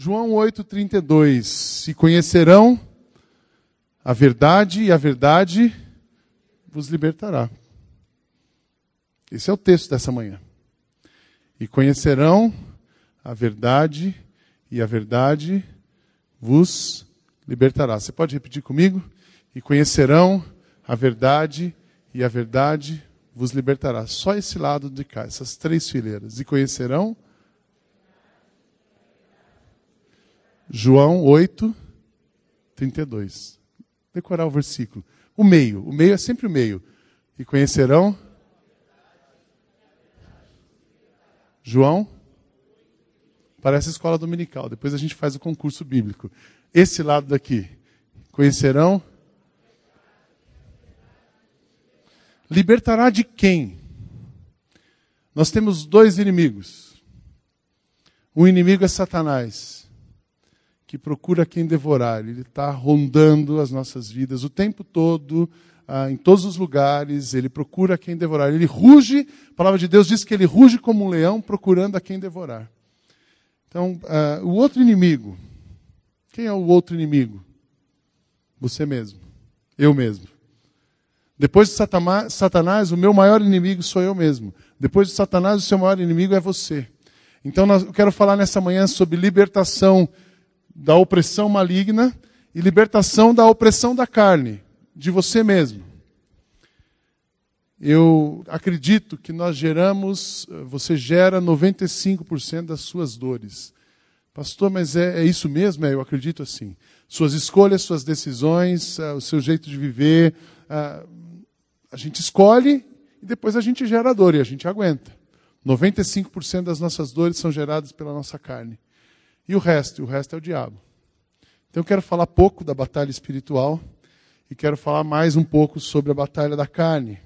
João 8,32. E conhecerão a verdade, e a verdade vos libertará. Esse é o texto dessa manhã. E conhecerão a verdade, e a verdade vos libertará. Você pode repetir comigo? E conhecerão a verdade, e a verdade vos libertará. Só esse lado de cá, essas três fileiras. E conhecerão. João 8, 32. Decorar o versículo. O meio. O meio é sempre o meio. E conhecerão. João. Parece escola dominical. Depois a gente faz o concurso bíblico. Esse lado daqui. Conhecerão Libertará de quem? Nós temos dois inimigos. Um inimigo é Satanás, que procura quem devorar. Ele está rondando as nossas vidas o tempo todo, ah, em todos os lugares. Ele procura quem devorar. Ele ruge, a palavra de Deus diz que ele ruge como um leão, procurando a quem devorar. Então, ah, o outro inimigo. Quem é o outro inimigo? Você mesmo. Eu mesmo. Depois de Satanás, o meu maior inimigo sou eu mesmo. Depois de Satanás, o seu maior inimigo é você. Então, eu quero falar nessa manhã sobre libertação da opressão maligna e libertação da opressão da carne, de você mesmo. Eu acredito que nós geramos, você gera 95% das suas dores. Pastor, mas é, é, isso mesmo? É, eu acredito assim. Suas escolhas, suas decisões, uh, o seu jeito de viver, uh, a gente escolhe e depois a gente gera dor e a gente aguenta. 95% das nossas dores são geradas pela nossa carne. E o resto? O resto é o diabo. Então eu quero falar pouco da batalha espiritual e quero falar mais um pouco sobre a batalha da carne.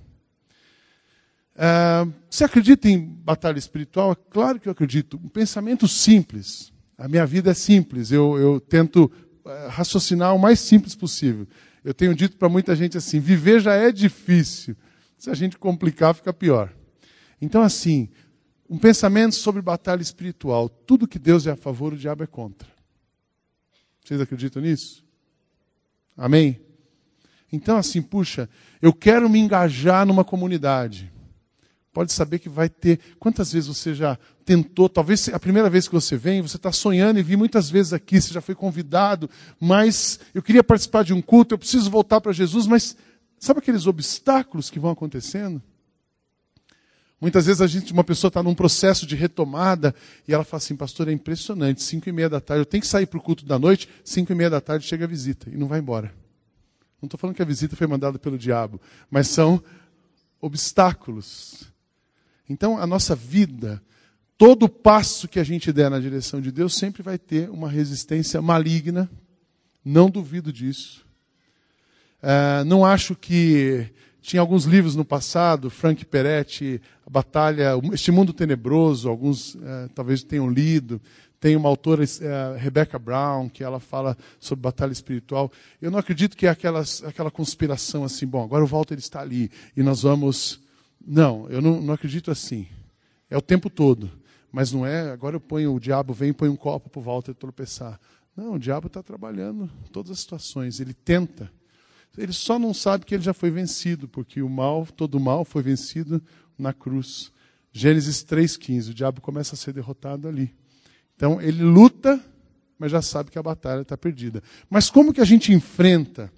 Uh, você acredita em batalha espiritual? É claro que eu acredito. Um pensamento simples. A minha vida é simples. Eu, eu tento uh, raciocinar o mais simples possível. Eu tenho dito para muita gente assim: viver já é difícil. Se a gente complicar, fica pior. Então, assim, um pensamento sobre batalha espiritual. Tudo que Deus é a favor, o diabo é contra. Vocês acreditam nisso? Amém? Então, assim, puxa, eu quero me engajar numa comunidade. Pode saber que vai ter. Quantas vezes você já tentou? Talvez a primeira vez que você vem, você está sonhando e vi muitas vezes aqui, você já foi convidado, mas eu queria participar de um culto, eu preciso voltar para Jesus, mas sabe aqueles obstáculos que vão acontecendo? Muitas vezes a gente, uma pessoa está num processo de retomada e ela fala assim, pastor, é impressionante, cinco e meia da tarde, eu tenho que sair para o culto da noite, cinco e meia da tarde chega a visita e não vai embora. Não estou falando que a visita foi mandada pelo diabo, mas são obstáculos então, a nossa vida, todo passo que a gente der na direção de Deus, sempre vai ter uma resistência maligna. Não duvido disso. Uh, não acho que. Tinha alguns livros no passado, Frank Peretti, A Batalha, Este Mundo Tenebroso, alguns uh, talvez tenham lido. Tem uma autora, uh, Rebecca Brown, que ela fala sobre batalha espiritual. Eu não acredito que é aquelas, aquela conspiração assim, bom, agora o Walter está ali e nós vamos não, eu não, não acredito assim. É o tempo todo. Mas não é, agora eu ponho, o diabo vem e põe um copo para o Walter tropeçar. Não, o diabo está trabalhando em todas as situações. Ele tenta. Ele só não sabe que ele já foi vencido, porque o mal, todo o mal foi vencido na cruz. Gênesis 3,15, o diabo começa a ser derrotado ali. Então ele luta, mas já sabe que a batalha está perdida. Mas como que a gente enfrenta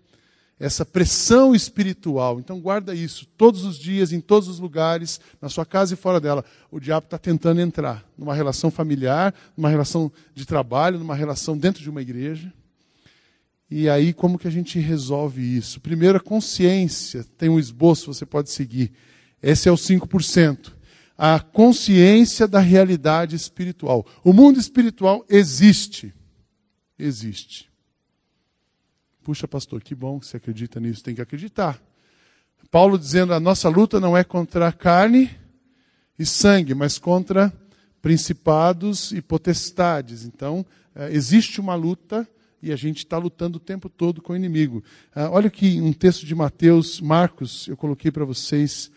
essa pressão espiritual. Então guarda isso. Todos os dias, em todos os lugares, na sua casa e fora dela, o diabo está tentando entrar numa relação familiar, numa relação de trabalho, numa relação dentro de uma igreja. E aí, como que a gente resolve isso? Primeiro, a consciência. Tem um esboço, você pode seguir. Esse é o 5%. A consciência da realidade espiritual. O mundo espiritual existe. Existe. Puxa, pastor, que bom que você acredita nisso. Tem que acreditar. Paulo dizendo: a nossa luta não é contra carne e sangue, mas contra principados e potestades. Então, é, existe uma luta e a gente está lutando o tempo todo com o inimigo. Ah, olha aqui um texto de Mateus, Marcos, eu coloquei para vocês,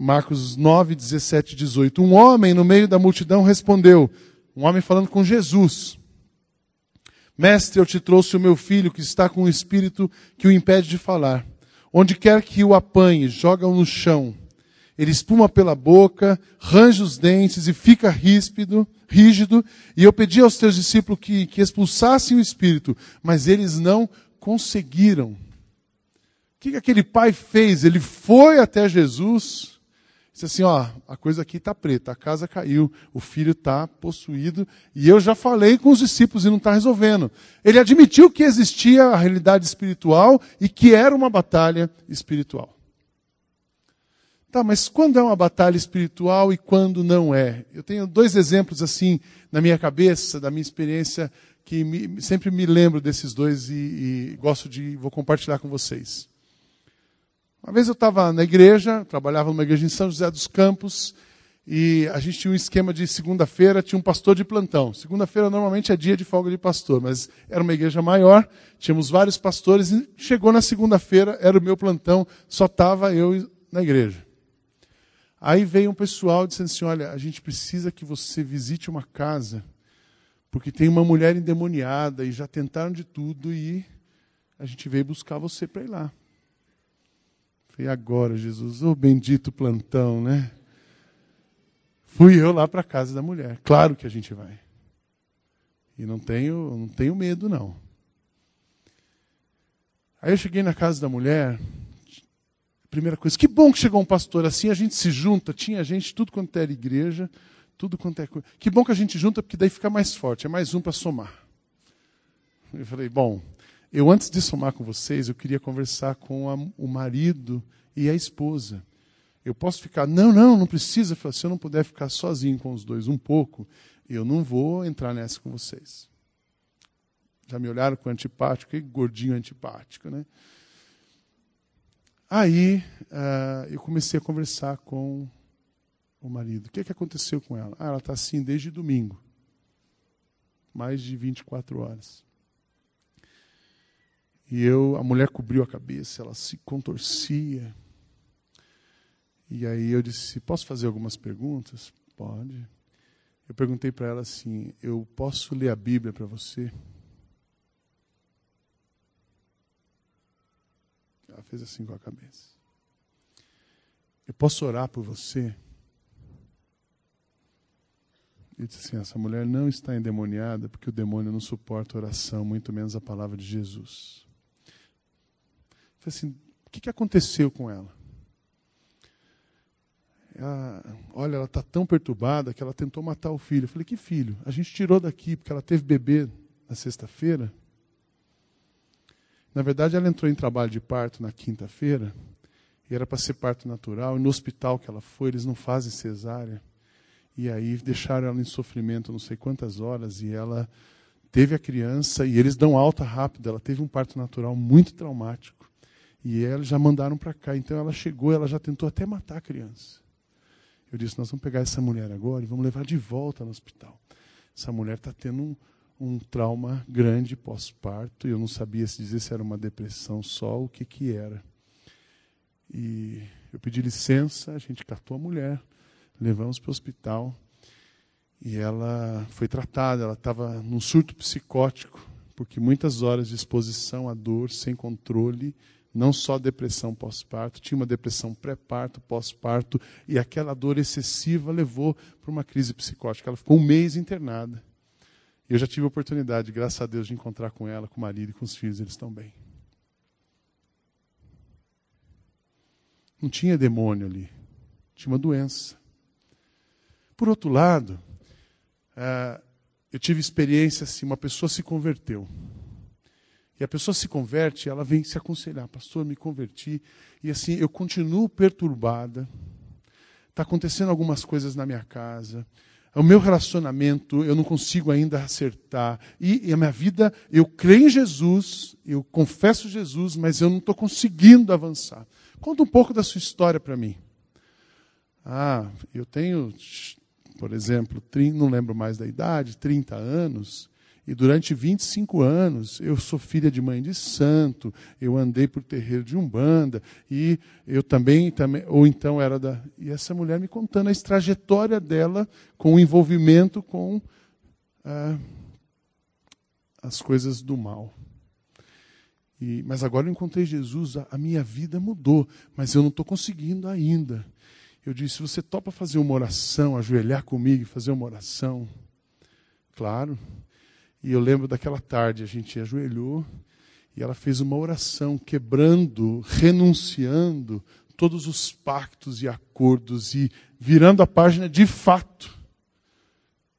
Marcos 9, 17 e 18. Um homem no meio da multidão respondeu, um homem falando com Jesus. Mestre, eu te trouxe o meu filho que está com um espírito que o impede de falar. Onde quer que o apanhe, joga-o no chão. Ele espuma pela boca, range os dentes e fica ríspido, rígido. E eu pedi aos teus discípulos que, que expulsassem o espírito, mas eles não conseguiram. O que, que aquele pai fez? Ele foi até Jesus Disse assim, ó, a coisa aqui está preta, a casa caiu, o filho está possuído, e eu já falei com os discípulos e não está resolvendo. Ele admitiu que existia a realidade espiritual e que era uma batalha espiritual. Tá, mas quando é uma batalha espiritual e quando não é? Eu tenho dois exemplos assim na minha cabeça, da minha experiência, que me, sempre me lembro desses dois e, e gosto de, vou compartilhar com vocês. Uma vez eu estava na igreja, trabalhava numa igreja em São José dos Campos, e a gente tinha um esquema de segunda-feira, tinha um pastor de plantão. Segunda-feira normalmente é dia de folga de pastor, mas era uma igreja maior, tínhamos vários pastores, e chegou na segunda-feira, era o meu plantão, só estava eu na igreja. Aí veio um pessoal dizendo assim: Olha, a gente precisa que você visite uma casa, porque tem uma mulher endemoniada e já tentaram de tudo e a gente veio buscar você para ir lá. Falei, agora, Jesus, o oh, bendito plantão, né? Fui eu lá para a casa da mulher. Claro que a gente vai. E não tenho, não tenho medo, não. Aí eu cheguei na casa da mulher. Primeira coisa, que bom que chegou um pastor assim, a gente se junta. Tinha gente, tudo quanto era igreja, tudo quanto é coisa. Que bom que a gente junta, porque daí fica mais forte, é mais um para somar. Eu falei, bom, eu, antes de somar com vocês, eu queria conversar com a, o marido e a esposa. Eu posso ficar, não, não, não precisa. Falei, se eu não puder ficar sozinho com os dois um pouco, eu não vou entrar nessa com vocês. Já me olharam com antipático, que gordinho antipático, né? Aí uh, eu comecei a conversar com o marido. O que, é que aconteceu com ela? Ah, ela está assim desde domingo. Mais de 24 horas. E eu, a mulher cobriu a cabeça, ela se contorcia. E aí eu disse: Posso fazer algumas perguntas? Pode. Eu perguntei para ela assim: Eu posso ler a Bíblia para você? Ela fez assim com a cabeça. Eu posso orar por você? Eu disse assim: essa mulher não está endemoniada porque o demônio não suporta oração, muito menos a palavra de Jesus. Falei assim, o que, que aconteceu com ela? Ela, olha, ela está tão perturbada que ela tentou matar o filho. Eu falei, que filho? A gente tirou daqui porque ela teve bebê na sexta-feira. Na verdade, ela entrou em trabalho de parto na quinta-feira e era para ser parto natural. E no hospital que ela foi, eles não fazem cesárea. E aí deixaram ela em sofrimento não sei quantas horas e ela teve a criança e eles dão alta rápido. Ela teve um parto natural muito traumático. E eles já mandaram para cá. Então ela chegou, ela já tentou até matar a criança. Eu disse: Nós vamos pegar essa mulher agora e vamos levar de volta no hospital. Essa mulher está tendo um, um trauma grande pós-parto. Eu não sabia se dizer se era uma depressão só, o que, que era. E eu pedi licença, a gente catou a mulher, levamos para o hospital. E ela foi tratada, ela estava num surto psicótico, porque muitas horas de exposição à dor, sem controle, não só depressão pós-parto, tinha uma depressão pré-parto, pós-parto, e aquela dor excessiva levou para uma crise psicótica. Ela ficou um mês internada. Eu já tive a oportunidade, graças a Deus, de encontrar com ela, com o marido e com os filhos, eles estão bem. Não tinha demônio ali, tinha uma doença. Por outro lado, uh, eu tive experiência assim, uma pessoa se converteu. E a pessoa se converte, ela vem se aconselhar, pastor, me converti. E assim, eu continuo perturbada. Está acontecendo algumas coisas na minha casa. O meu relacionamento, eu não consigo ainda acertar. E, e a minha vida, eu creio em Jesus, eu confesso Jesus, mas eu não estou conseguindo avançar. Conta um pouco da sua história para mim. Ah, eu tenho, por exemplo, 30, não lembro mais da idade, 30 anos. E durante 25 anos eu sou filha de mãe de santo, eu andei por terreiro de Umbanda, e eu também, também ou então era da. E essa mulher me contando a trajetória dela com o envolvimento com a, as coisas do mal. E, mas agora eu encontrei Jesus, a, a minha vida mudou, mas eu não estou conseguindo ainda. Eu disse: você topa fazer uma oração, ajoelhar comigo e fazer uma oração? Claro. E eu lembro daquela tarde, a gente ajoelhou e ela fez uma oração, quebrando, renunciando todos os pactos e acordos e virando a página de fato.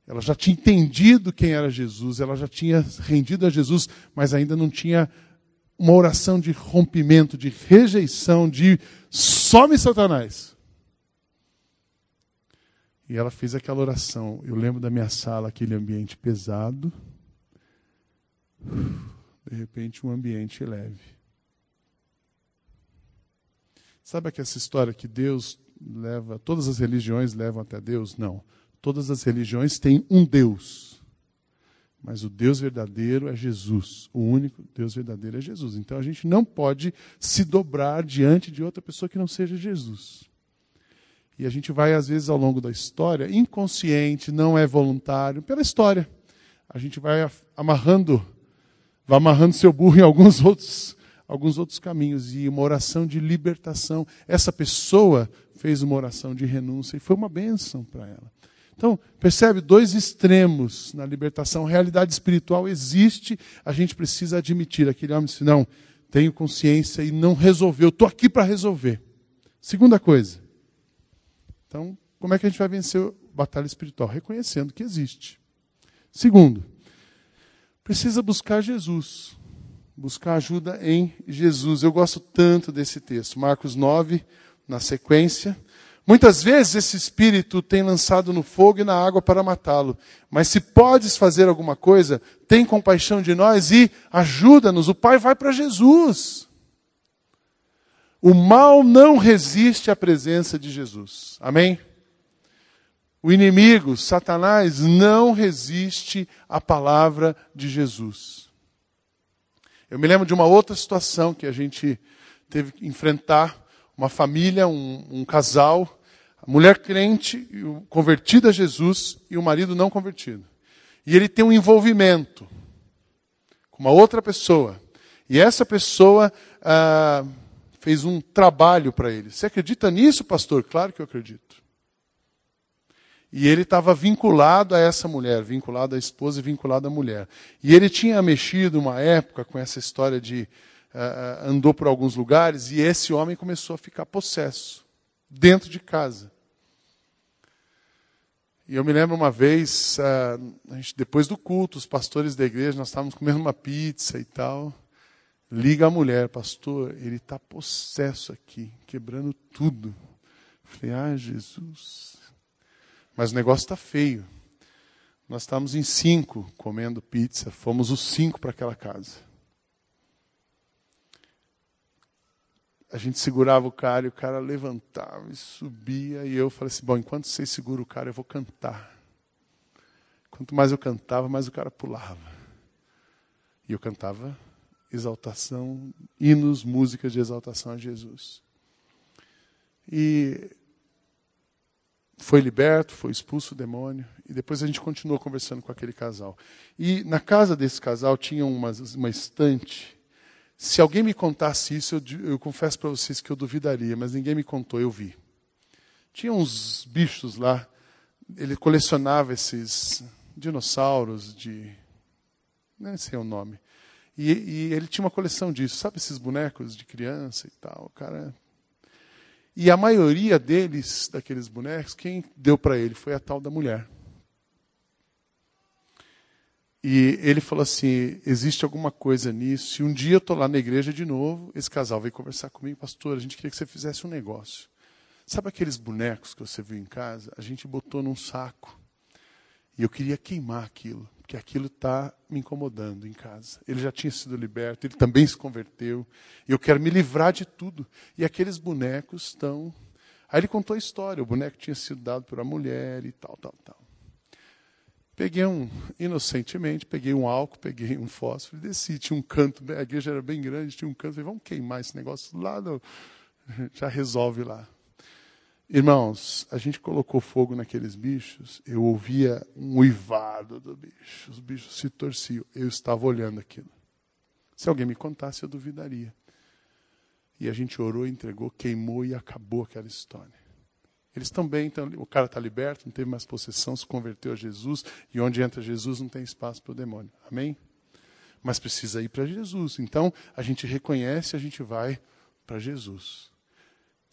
Ela já tinha entendido quem era Jesus, ela já tinha rendido a Jesus, mas ainda não tinha uma oração de rompimento, de rejeição, de some Satanás. E ela fez aquela oração. Eu lembro da minha sala, aquele ambiente pesado. De repente, um ambiente leve. Sabe que essa história que Deus leva, todas as religiões levam até Deus? Não. Todas as religiões têm um Deus. Mas o Deus verdadeiro é Jesus. O único Deus verdadeiro é Jesus. Então a gente não pode se dobrar diante de outra pessoa que não seja Jesus. E a gente vai, às vezes, ao longo da história, inconsciente, não é voluntário, pela história. A gente vai amarrando, vai amarrando seu burro em alguns outros, alguns outros caminhos. E uma oração de libertação. Essa pessoa fez uma oração de renúncia e foi uma bênção para ela. Então, percebe dois extremos na libertação. A realidade espiritual existe, a gente precisa admitir. Aquele homem disse: Não, tenho consciência e não resolveu, estou aqui para resolver. Segunda coisa, então, como é que a gente vai vencer a batalha espiritual? Reconhecendo que existe. Segundo, precisa buscar Jesus. Buscar ajuda em Jesus. Eu gosto tanto desse texto. Marcos 9, na sequência. Muitas vezes esse espírito tem lançado no fogo e na água para matá-lo. Mas se podes fazer alguma coisa, tem compaixão de nós e ajuda-nos. O Pai vai para Jesus. O mal não resiste à presença de Jesus. Amém? O inimigo, Satanás, não resiste à palavra de Jesus. Eu me lembro de uma outra situação que a gente teve que enfrentar. Uma família, um, um casal, a mulher crente, convertida a Jesus, e o marido não convertido. E ele tem um envolvimento com uma outra pessoa. E essa pessoa. Ah, fez um trabalho para ele. Você acredita nisso, pastor? Claro que eu acredito. E ele estava vinculado a essa mulher, vinculado à esposa e vinculado à mulher. E ele tinha mexido uma época com essa história de uh, andou por alguns lugares e esse homem começou a ficar possesso dentro de casa. E eu me lembro uma vez, uh, gente, depois do culto, os pastores da igreja, nós estávamos comendo uma pizza e tal. Liga a mulher, pastor, ele está possesso aqui, quebrando tudo. falei, ah, Jesus. Mas o negócio está feio. Nós estávamos em cinco comendo pizza, fomos os cinco para aquela casa. A gente segurava o cara e o cara levantava e subia. E eu falei assim: bom, enquanto você segura o cara, eu vou cantar. Quanto mais eu cantava, mais o cara pulava. E eu cantava exaltação, hinos, músicas de exaltação a Jesus. E foi liberto, foi expulso o demônio, e depois a gente continuou conversando com aquele casal. E na casa desse casal tinha uma, uma estante. Se alguém me contasse isso, eu, eu confesso para vocês que eu duvidaria, mas ninguém me contou, eu vi. Tinha uns bichos lá, ele colecionava esses dinossauros de. Nem sei o nome. E, e, ele tinha uma coleção disso, sabe esses bonecos de criança e tal, cara. E a maioria deles, daqueles bonecos, quem deu para ele foi a tal da mulher. E ele falou assim: existe alguma coisa nisso. E um dia eu estou lá na igreja de novo, esse casal veio conversar comigo, pastor, a gente queria que você fizesse um negócio. Sabe aqueles bonecos que você viu em casa? A gente botou num saco. E eu queria queimar aquilo que aquilo está me incomodando em casa. Ele já tinha sido liberto, ele também se converteu. Eu quero me livrar de tudo. E aqueles bonecos estão. Aí ele contou a história: o boneco tinha sido dado por uma mulher e tal, tal, tal. Peguei um, inocentemente, peguei um álcool, peguei um fósforo e desci. Tinha um canto, a igreja era bem grande, tinha um canto. Falei, vamos queimar esse negócio lá, no, já resolve lá. Irmãos, a gente colocou fogo naqueles bichos, eu ouvia um uivado do bicho, os bichos se torciam, eu estava olhando aquilo. Se alguém me contasse, eu duvidaria. E a gente orou, entregou, queimou e acabou aquela história. Eles também, então, o cara está liberto, não teve mais possessão, se converteu a Jesus, e onde entra Jesus não tem espaço para o demônio. Amém? Mas precisa ir para Jesus. Então, a gente reconhece, a gente vai para Jesus.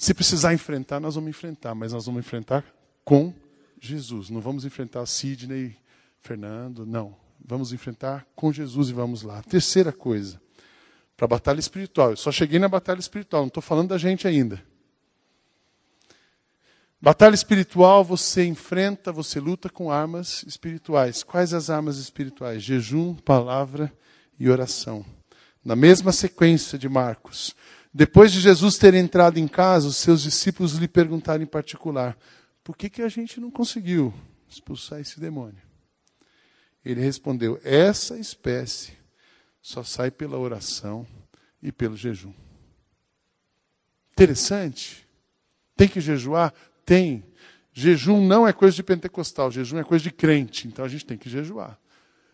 Se precisar enfrentar, nós vamos enfrentar, mas nós vamos enfrentar com Jesus. Não vamos enfrentar Sidney, Fernando, não. Vamos enfrentar com Jesus e vamos lá. Terceira coisa, para a batalha espiritual. Eu só cheguei na batalha espiritual, não estou falando da gente ainda. Batalha espiritual, você enfrenta, você luta com armas espirituais. Quais as armas espirituais? Jejum, palavra e oração. Na mesma sequência de Marcos. Depois de Jesus ter entrado em casa, os seus discípulos lhe perguntaram em particular: por que, que a gente não conseguiu expulsar esse demônio? Ele respondeu: essa espécie só sai pela oração e pelo jejum. Interessante. Tem que jejuar? Tem. Jejum não é coisa de pentecostal, jejum é coisa de crente, então a gente tem que jejuar.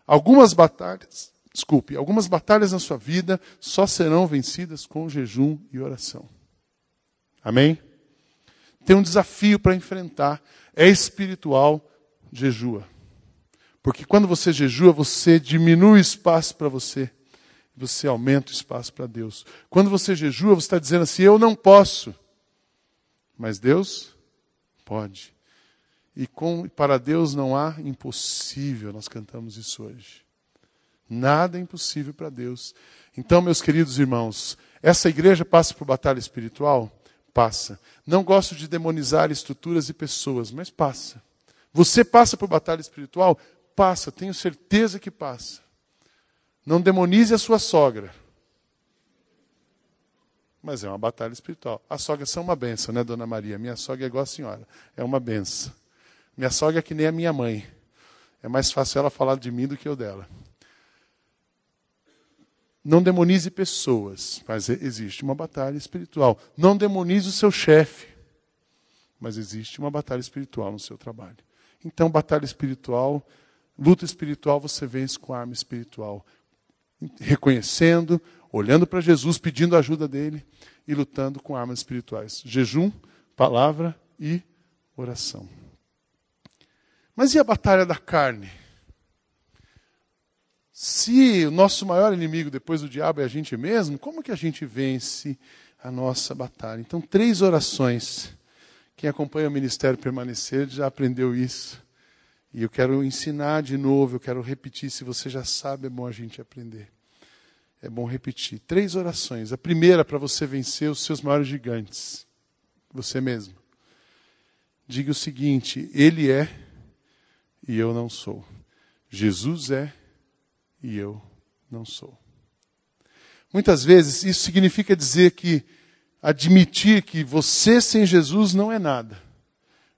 Algumas batalhas desculpe, algumas batalhas na sua vida só serão vencidas com jejum e oração. Amém? Tem um desafio para enfrentar, é espiritual, jejua. Porque quando você jejua, você diminui o espaço para você, você aumenta o espaço para Deus. Quando você jejua, você está dizendo assim: eu não posso, mas Deus pode. E com, para Deus não há impossível, nós cantamos isso hoje. Nada é impossível para Deus. Então, meus queridos irmãos, essa igreja passa por batalha espiritual? Passa. Não gosto de demonizar estruturas e pessoas, mas passa. Você passa por batalha espiritual? Passa, tenho certeza que passa. Não demonize a sua sogra. Mas é uma batalha espiritual. As sogras são uma benção, né, dona Maria? Minha sogra é igual a senhora. É uma benção. Minha sogra é que nem a minha mãe. É mais fácil ela falar de mim do que eu dela. Não demonize pessoas, mas existe uma batalha espiritual. Não demonize o seu chefe, mas existe uma batalha espiritual no seu trabalho. Então, batalha espiritual, luta espiritual, você vence com arma espiritual. Reconhecendo, olhando para Jesus, pedindo a ajuda dele e lutando com armas espirituais. Jejum, palavra e oração. Mas e a batalha da carne? Se o nosso maior inimigo depois do diabo é a gente mesmo, como que a gente vence a nossa batalha? Então, três orações. Quem acompanha o Ministério Permanecer já aprendeu isso. E eu quero ensinar de novo, eu quero repetir. Se você já sabe, é bom a gente aprender. É bom repetir. Três orações. A primeira, para você vencer os seus maiores gigantes. Você mesmo. Diga o seguinte: Ele é e eu não sou. Jesus é e eu não sou. Muitas vezes isso significa dizer que admitir que você sem Jesus não é nada,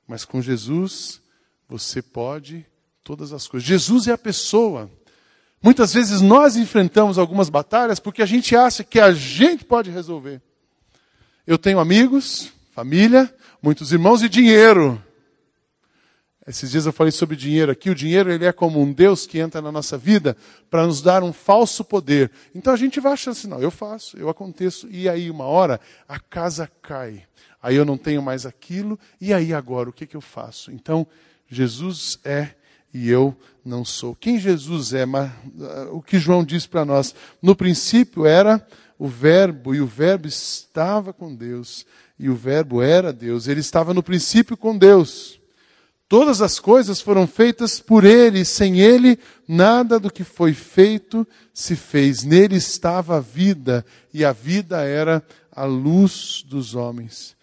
mas com Jesus você pode todas as coisas. Jesus é a pessoa. Muitas vezes nós enfrentamos algumas batalhas porque a gente acha que a gente pode resolver. Eu tenho amigos, família, muitos irmãos e dinheiro. Esses dias eu falei sobre dinheiro aqui. O dinheiro ele é como um Deus que entra na nossa vida para nos dar um falso poder. Então a gente vai achando assim, não, eu faço, eu aconteço. E aí uma hora a casa cai. Aí eu não tenho mais aquilo. E aí agora o que, que eu faço? Então Jesus é e eu não sou. Quem Jesus é? Uh, o que João diz para nós? No princípio era o Verbo e o Verbo estava com Deus e o Verbo era Deus. Ele estava no princípio com Deus. Todas as coisas foram feitas por Ele, sem Ele, nada do que foi feito se fez. Nele estava a vida, e a vida era a luz dos homens.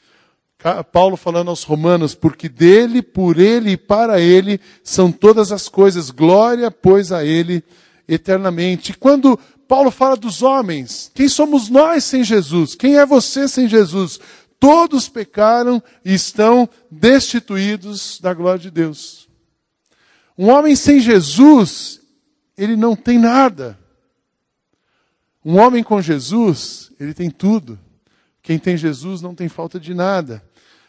Paulo falando aos Romanos, porque dele, por ele e para ele são todas as coisas, glória, pois a ele eternamente. E quando Paulo fala dos homens, quem somos nós sem Jesus? Quem é você sem Jesus? Todos pecaram e estão destituídos da glória de Deus. Um homem sem Jesus, ele não tem nada. Um homem com Jesus, ele tem tudo. Quem tem Jesus não tem falta de nada.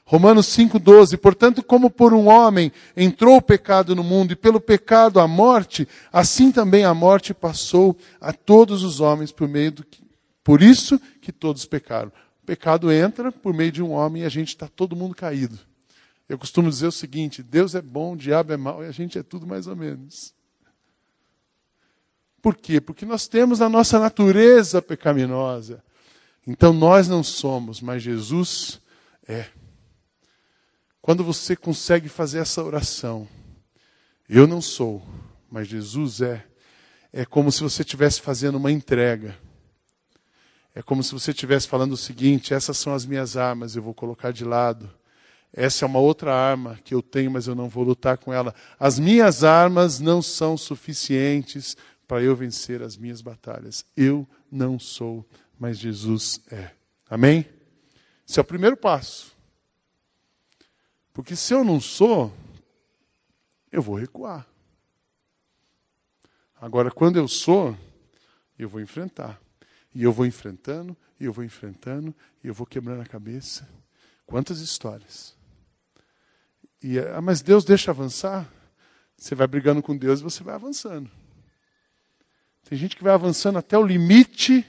Romanos 5,12: Portanto, como por um homem entrou o pecado no mundo, e pelo pecado a morte, assim também a morte passou a todos os homens por meio do que. Por isso que todos pecaram. Pecado entra por meio de um homem e a gente está todo mundo caído. Eu costumo dizer o seguinte: Deus é bom, o diabo é mau e a gente é tudo mais ou menos. Por quê? Porque nós temos a nossa natureza pecaminosa. Então nós não somos, mas Jesus é. Quando você consegue fazer essa oração, eu não sou, mas Jesus é, é como se você estivesse fazendo uma entrega. É como se você estivesse falando o seguinte: essas são as minhas armas, eu vou colocar de lado. Essa é uma outra arma que eu tenho, mas eu não vou lutar com ela. As minhas armas não são suficientes para eu vencer as minhas batalhas. Eu não sou, mas Jesus é. Amém? Esse é o primeiro passo. Porque se eu não sou, eu vou recuar. Agora, quando eu sou, eu vou enfrentar. E eu vou enfrentando, e eu vou enfrentando, e eu vou quebrando a cabeça. Quantas histórias. E, ah, mas Deus deixa avançar? Você vai brigando com Deus e você vai avançando. Tem gente que vai avançando até o limite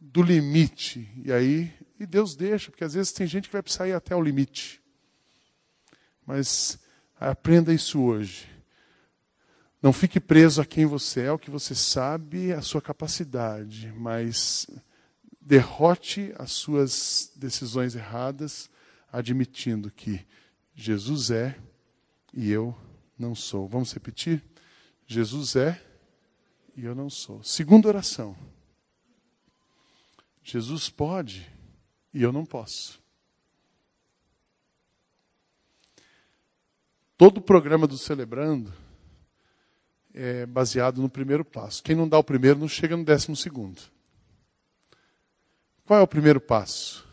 do limite. E aí, e Deus deixa, porque às vezes tem gente que vai precisar ir até o limite. Mas aprenda isso hoje. Não fique preso a quem você é, o que você sabe, a sua capacidade, mas derrote as suas decisões erradas, admitindo que Jesus é e eu não sou. Vamos repetir? Jesus é e eu não sou. Segunda oração. Jesus pode e eu não posso. Todo o programa do Celebrando é baseado no primeiro passo. Quem não dá o primeiro não chega no décimo segundo. Qual é o primeiro passo?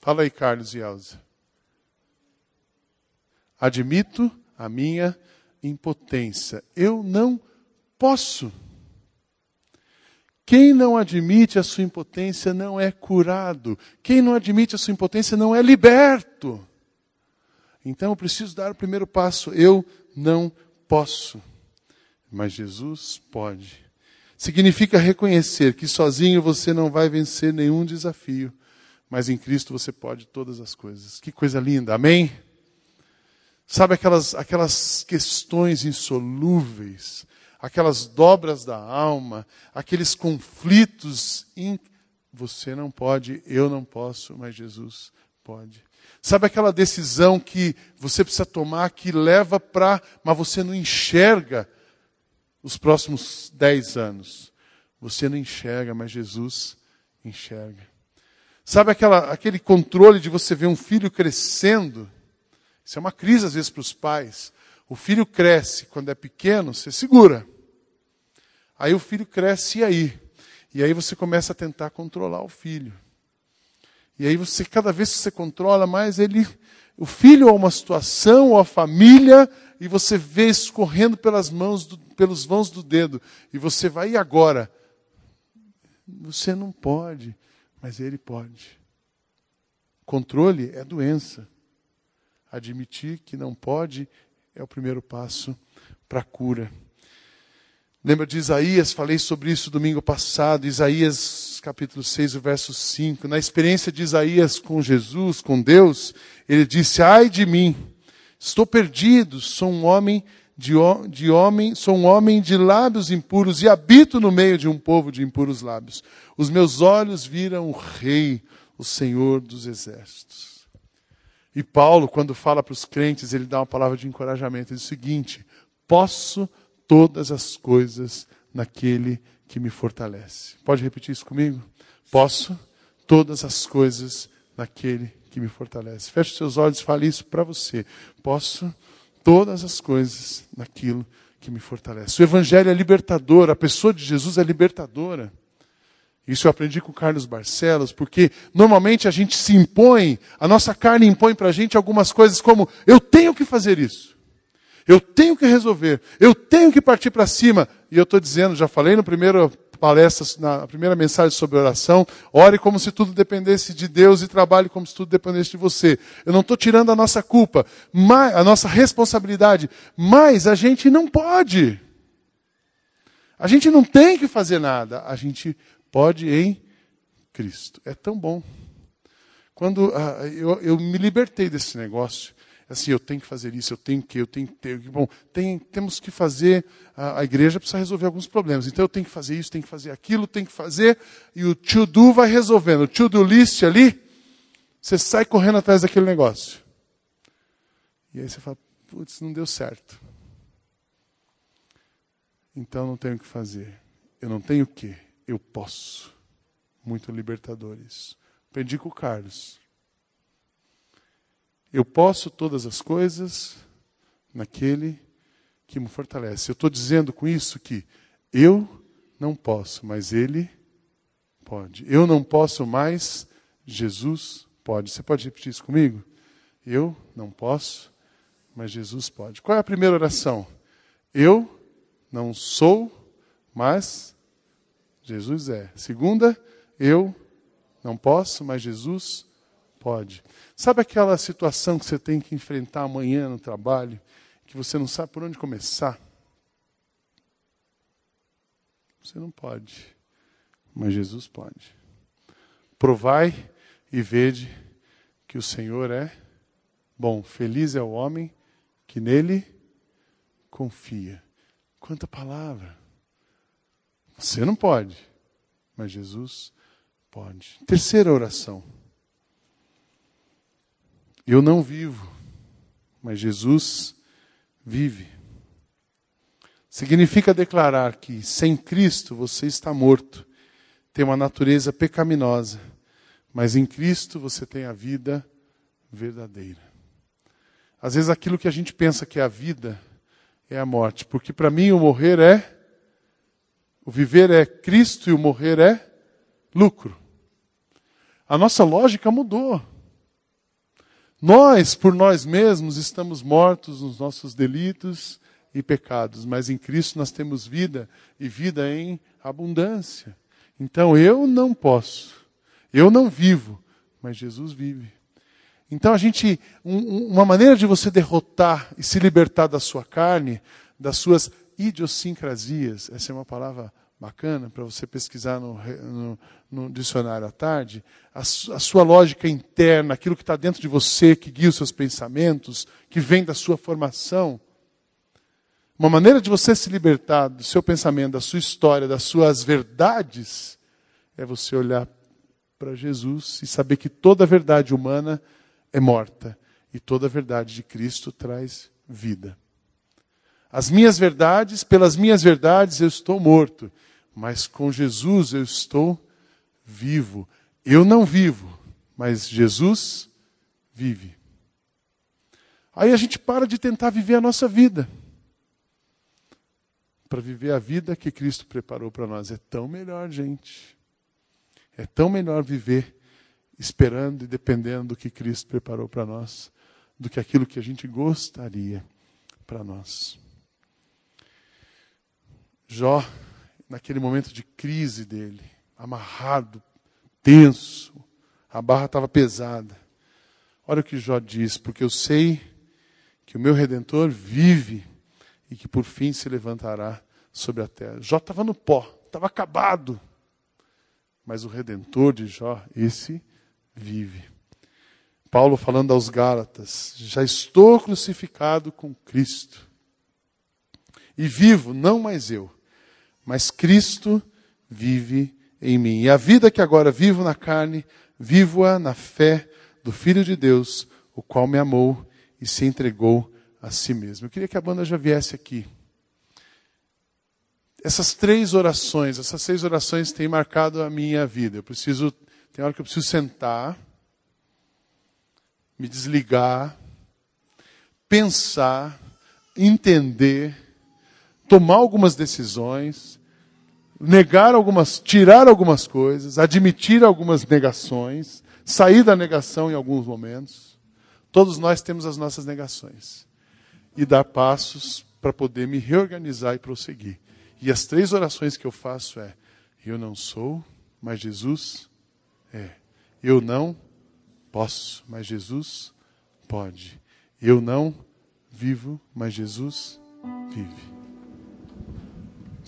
Fala aí, Carlos e Elza. Admito a minha impotência. Eu não posso. Quem não admite a sua impotência não é curado. Quem não admite a sua impotência não é liberto. Então eu preciso dar o primeiro passo. Eu não posso, mas Jesus pode. Significa reconhecer que sozinho você não vai vencer nenhum desafio, mas em Cristo você pode todas as coisas. Que coisa linda, amém? Sabe aquelas, aquelas questões insolúveis, aquelas dobras da alma, aqueles conflitos. Você não pode, eu não posso, mas Jesus pode. Sabe aquela decisão que você precisa tomar que leva para, mas você não enxerga os próximos dez anos. Você não enxerga, mas Jesus enxerga. Sabe aquela, aquele controle de você ver um filho crescendo? Isso é uma crise às vezes para os pais. O filho cresce, quando é pequeno, você segura. Aí o filho cresce e aí? E aí você começa a tentar controlar o filho. E aí você, cada vez que você controla mais, ele, o filho ou uma situação, ou a família, e você vê escorrendo pelas mãos, do, pelos vãos do dedo. E você vai, e agora? Você não pode, mas ele pode. Controle é doença. Admitir que não pode é o primeiro passo para a cura. Lembra de Isaías? Falei sobre isso domingo passado. Isaías, capítulo 6, verso 5. Na experiência de Isaías com Jesus, com Deus, ele disse: Ai de mim, estou perdido, sou um homem de, de homem, sou um homem de lábios impuros e habito no meio de um povo de impuros lábios. Os meus olhos viram o Rei, o Senhor dos exércitos. E Paulo, quando fala para os crentes, ele dá uma palavra de encorajamento. Ele diz o seguinte: Posso todas as coisas naquele que me fortalece. Pode repetir isso comigo? Posso todas as coisas naquele que me fortalece. Feche seus olhos e fale isso para você. Posso todas as coisas naquilo que me fortalece. O Evangelho é libertador, a pessoa de Jesus é libertadora. Isso eu aprendi com Carlos Barcelos, porque normalmente a gente se impõe, a nossa carne impõe para a gente algumas coisas como: eu tenho que fazer isso. Eu tenho que resolver, eu tenho que partir para cima. E eu estou dizendo, já falei no primeiro palestra, na primeira mensagem sobre oração, ore como se tudo dependesse de Deus e trabalhe como se tudo dependesse de você. Eu não estou tirando a nossa culpa, a nossa responsabilidade, mas a gente não pode. A gente não tem que fazer nada, a gente pode em Cristo. É tão bom. Quando uh, eu, eu me libertei desse negócio, assim, eu tenho que fazer isso, eu tenho que, eu tenho que ter. Bom, tem, temos que fazer, a, a, igreja precisa resolver alguns problemas. Então eu tenho que fazer isso, tenho que fazer aquilo, tenho que fazer, e o to-do vai resolvendo. O to-do list ali, você sai correndo atrás daquele negócio. E aí você fala, putz, não deu certo. Então não tenho o que fazer. Eu não tenho o que, eu posso. Muito libertador isso. Aprendi com o Carlos. Eu posso todas as coisas naquele que me fortalece. Eu estou dizendo com isso que eu não posso, mas Ele pode. Eu não posso mais, Jesus pode. Você pode repetir isso comigo? Eu não posso, mas Jesus pode. Qual é a primeira oração? Eu não sou, mas Jesus é. Segunda, eu não posso, mas Jesus Pode. Sabe aquela situação que você tem que enfrentar amanhã no trabalho, que você não sabe por onde começar? Você não pode, mas Jesus pode. Provai e vede que o Senhor é bom. Feliz é o homem que nele confia. Quanta palavra! Você não pode, mas Jesus pode. Terceira oração. Eu não vivo, mas Jesus vive. Significa declarar que sem Cristo você está morto, tem uma natureza pecaminosa, mas em Cristo você tem a vida verdadeira. Às vezes aquilo que a gente pensa que é a vida é a morte, porque para mim o morrer é o viver é Cristo e o morrer é lucro. A nossa lógica mudou. Nós, por nós mesmos, estamos mortos nos nossos delitos e pecados, mas em Cristo nós temos vida e vida em abundância. Então eu não posso, eu não vivo, mas Jesus vive. Então a gente, um, uma maneira de você derrotar e se libertar da sua carne, das suas idiosincrasias, essa é uma palavra bacana para você pesquisar no, no, no, dicionário à tarde, a, a sua lógica interna, aquilo que está dentro de você, que guia os seus pensamentos, que vem da sua formação. Uma maneira de você se libertar do seu pensamento, da sua história, das suas verdades, é você olhar para Jesus e saber que toda verdade humana é morta e toda verdade de Cristo traz vida. As minhas verdades, pelas minhas verdades eu estou morto mas com Jesus eu estou vivo. Eu não vivo, mas Jesus vive. Aí a gente para de tentar viver a nossa vida. Para viver a vida que Cristo preparou para nós. É tão melhor, gente. É tão melhor viver esperando e dependendo do que Cristo preparou para nós, do que aquilo que a gente gostaria para nós. Jó naquele momento de crise dele, amarrado, tenso, a barra estava pesada. Olha o que Jó diz: porque eu sei que o meu redentor vive e que por fim se levantará sobre a terra. Jó estava no pó, estava acabado. Mas o redentor de Jó, esse vive. Paulo falando aos Gálatas: já estou crucificado com Cristo. E vivo, não mais eu, mas Cristo vive em mim. E a vida que agora vivo na carne, vivo-a na fé do Filho de Deus, o qual me amou e se entregou a si mesmo. Eu queria que a banda já viesse aqui. Essas três orações, essas seis orações têm marcado a minha vida. Eu preciso, tem hora que eu preciso sentar, me desligar, pensar, entender, tomar algumas decisões, negar algumas, tirar algumas coisas, admitir algumas negações, sair da negação em alguns momentos. Todos nós temos as nossas negações. E dar passos para poder me reorganizar e prosseguir. E as três orações que eu faço é: Eu não sou, mas Jesus é. Eu não posso, mas Jesus pode. Eu não vivo, mas Jesus vive.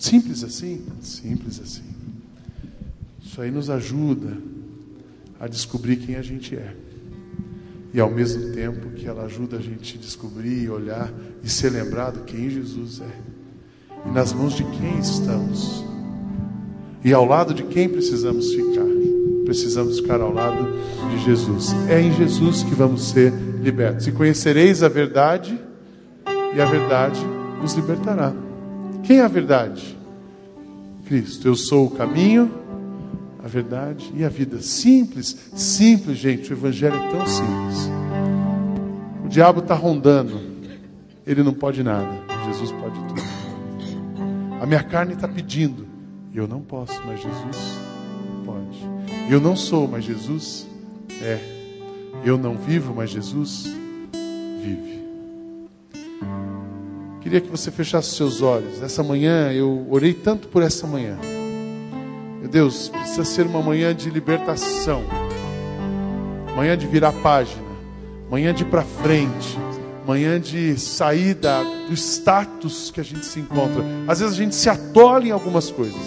Simples assim? Simples assim. Isso aí nos ajuda a descobrir quem a gente é. E ao mesmo tempo que ela ajuda a gente a descobrir, olhar e ser lembrado quem Jesus é. E nas mãos de quem estamos. E ao lado de quem precisamos ficar. Precisamos ficar ao lado de Jesus. É em Jesus que vamos ser libertos. E conhecereis a verdade, e a verdade os libertará. Quem é a verdade? Cristo. Eu sou o caminho, a verdade e a vida. Simples, simples, gente. O Evangelho é tão simples. O diabo está rondando, ele não pode nada. Jesus pode tudo. A minha carne está pedindo, eu não posso, mas Jesus pode. Eu não sou, mas Jesus é. Eu não vivo, mas Jesus vive. Queria que você fechasse seus olhos. Essa manhã eu orei tanto por essa manhã. Meu Deus, precisa ser uma manhã de libertação, manhã de virar página, manhã de ir para frente, manhã de sair da, do status que a gente se encontra. Às vezes a gente se atola em algumas coisas,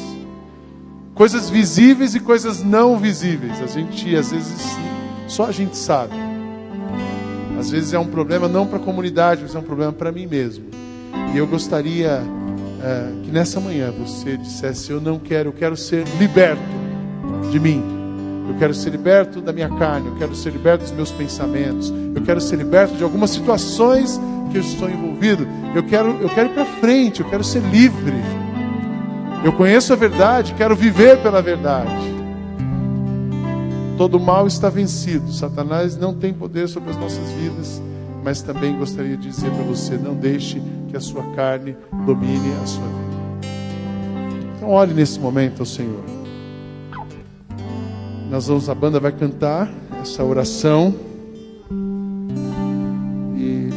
coisas visíveis e coisas não visíveis. A gente, às vezes, só a gente sabe. Às vezes é um problema não para a comunidade, mas é um problema para mim mesmo. E eu gostaria é, que nessa manhã você dissesse: Eu não quero, eu quero ser liberto de mim. Eu quero ser liberto da minha carne, eu quero ser liberto dos meus pensamentos, eu quero ser liberto de algumas situações que eu estou envolvido. Eu quero, eu quero ir para frente, eu quero ser livre. Eu conheço a verdade, quero viver pela verdade. Todo mal está vencido. Satanás não tem poder sobre as nossas vidas, mas também gostaria de dizer para você: não deixe que a sua carne domine a sua vida. Então, olhe nesse momento ao Senhor. Nós vamos, a banda vai cantar essa oração. E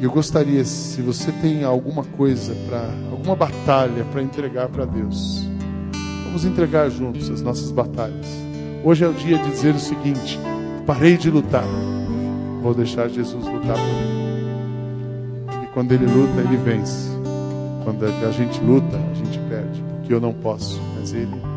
eu gostaria, se você tem alguma coisa para, alguma batalha para entregar para Deus, vamos entregar juntos as nossas batalhas. Hoje é o dia de dizer o seguinte: parei de lutar, vou deixar Jesus lutar por mim. Quando ele luta, ele vence. Quando a gente luta, a gente perde. Porque eu não posso, mas ele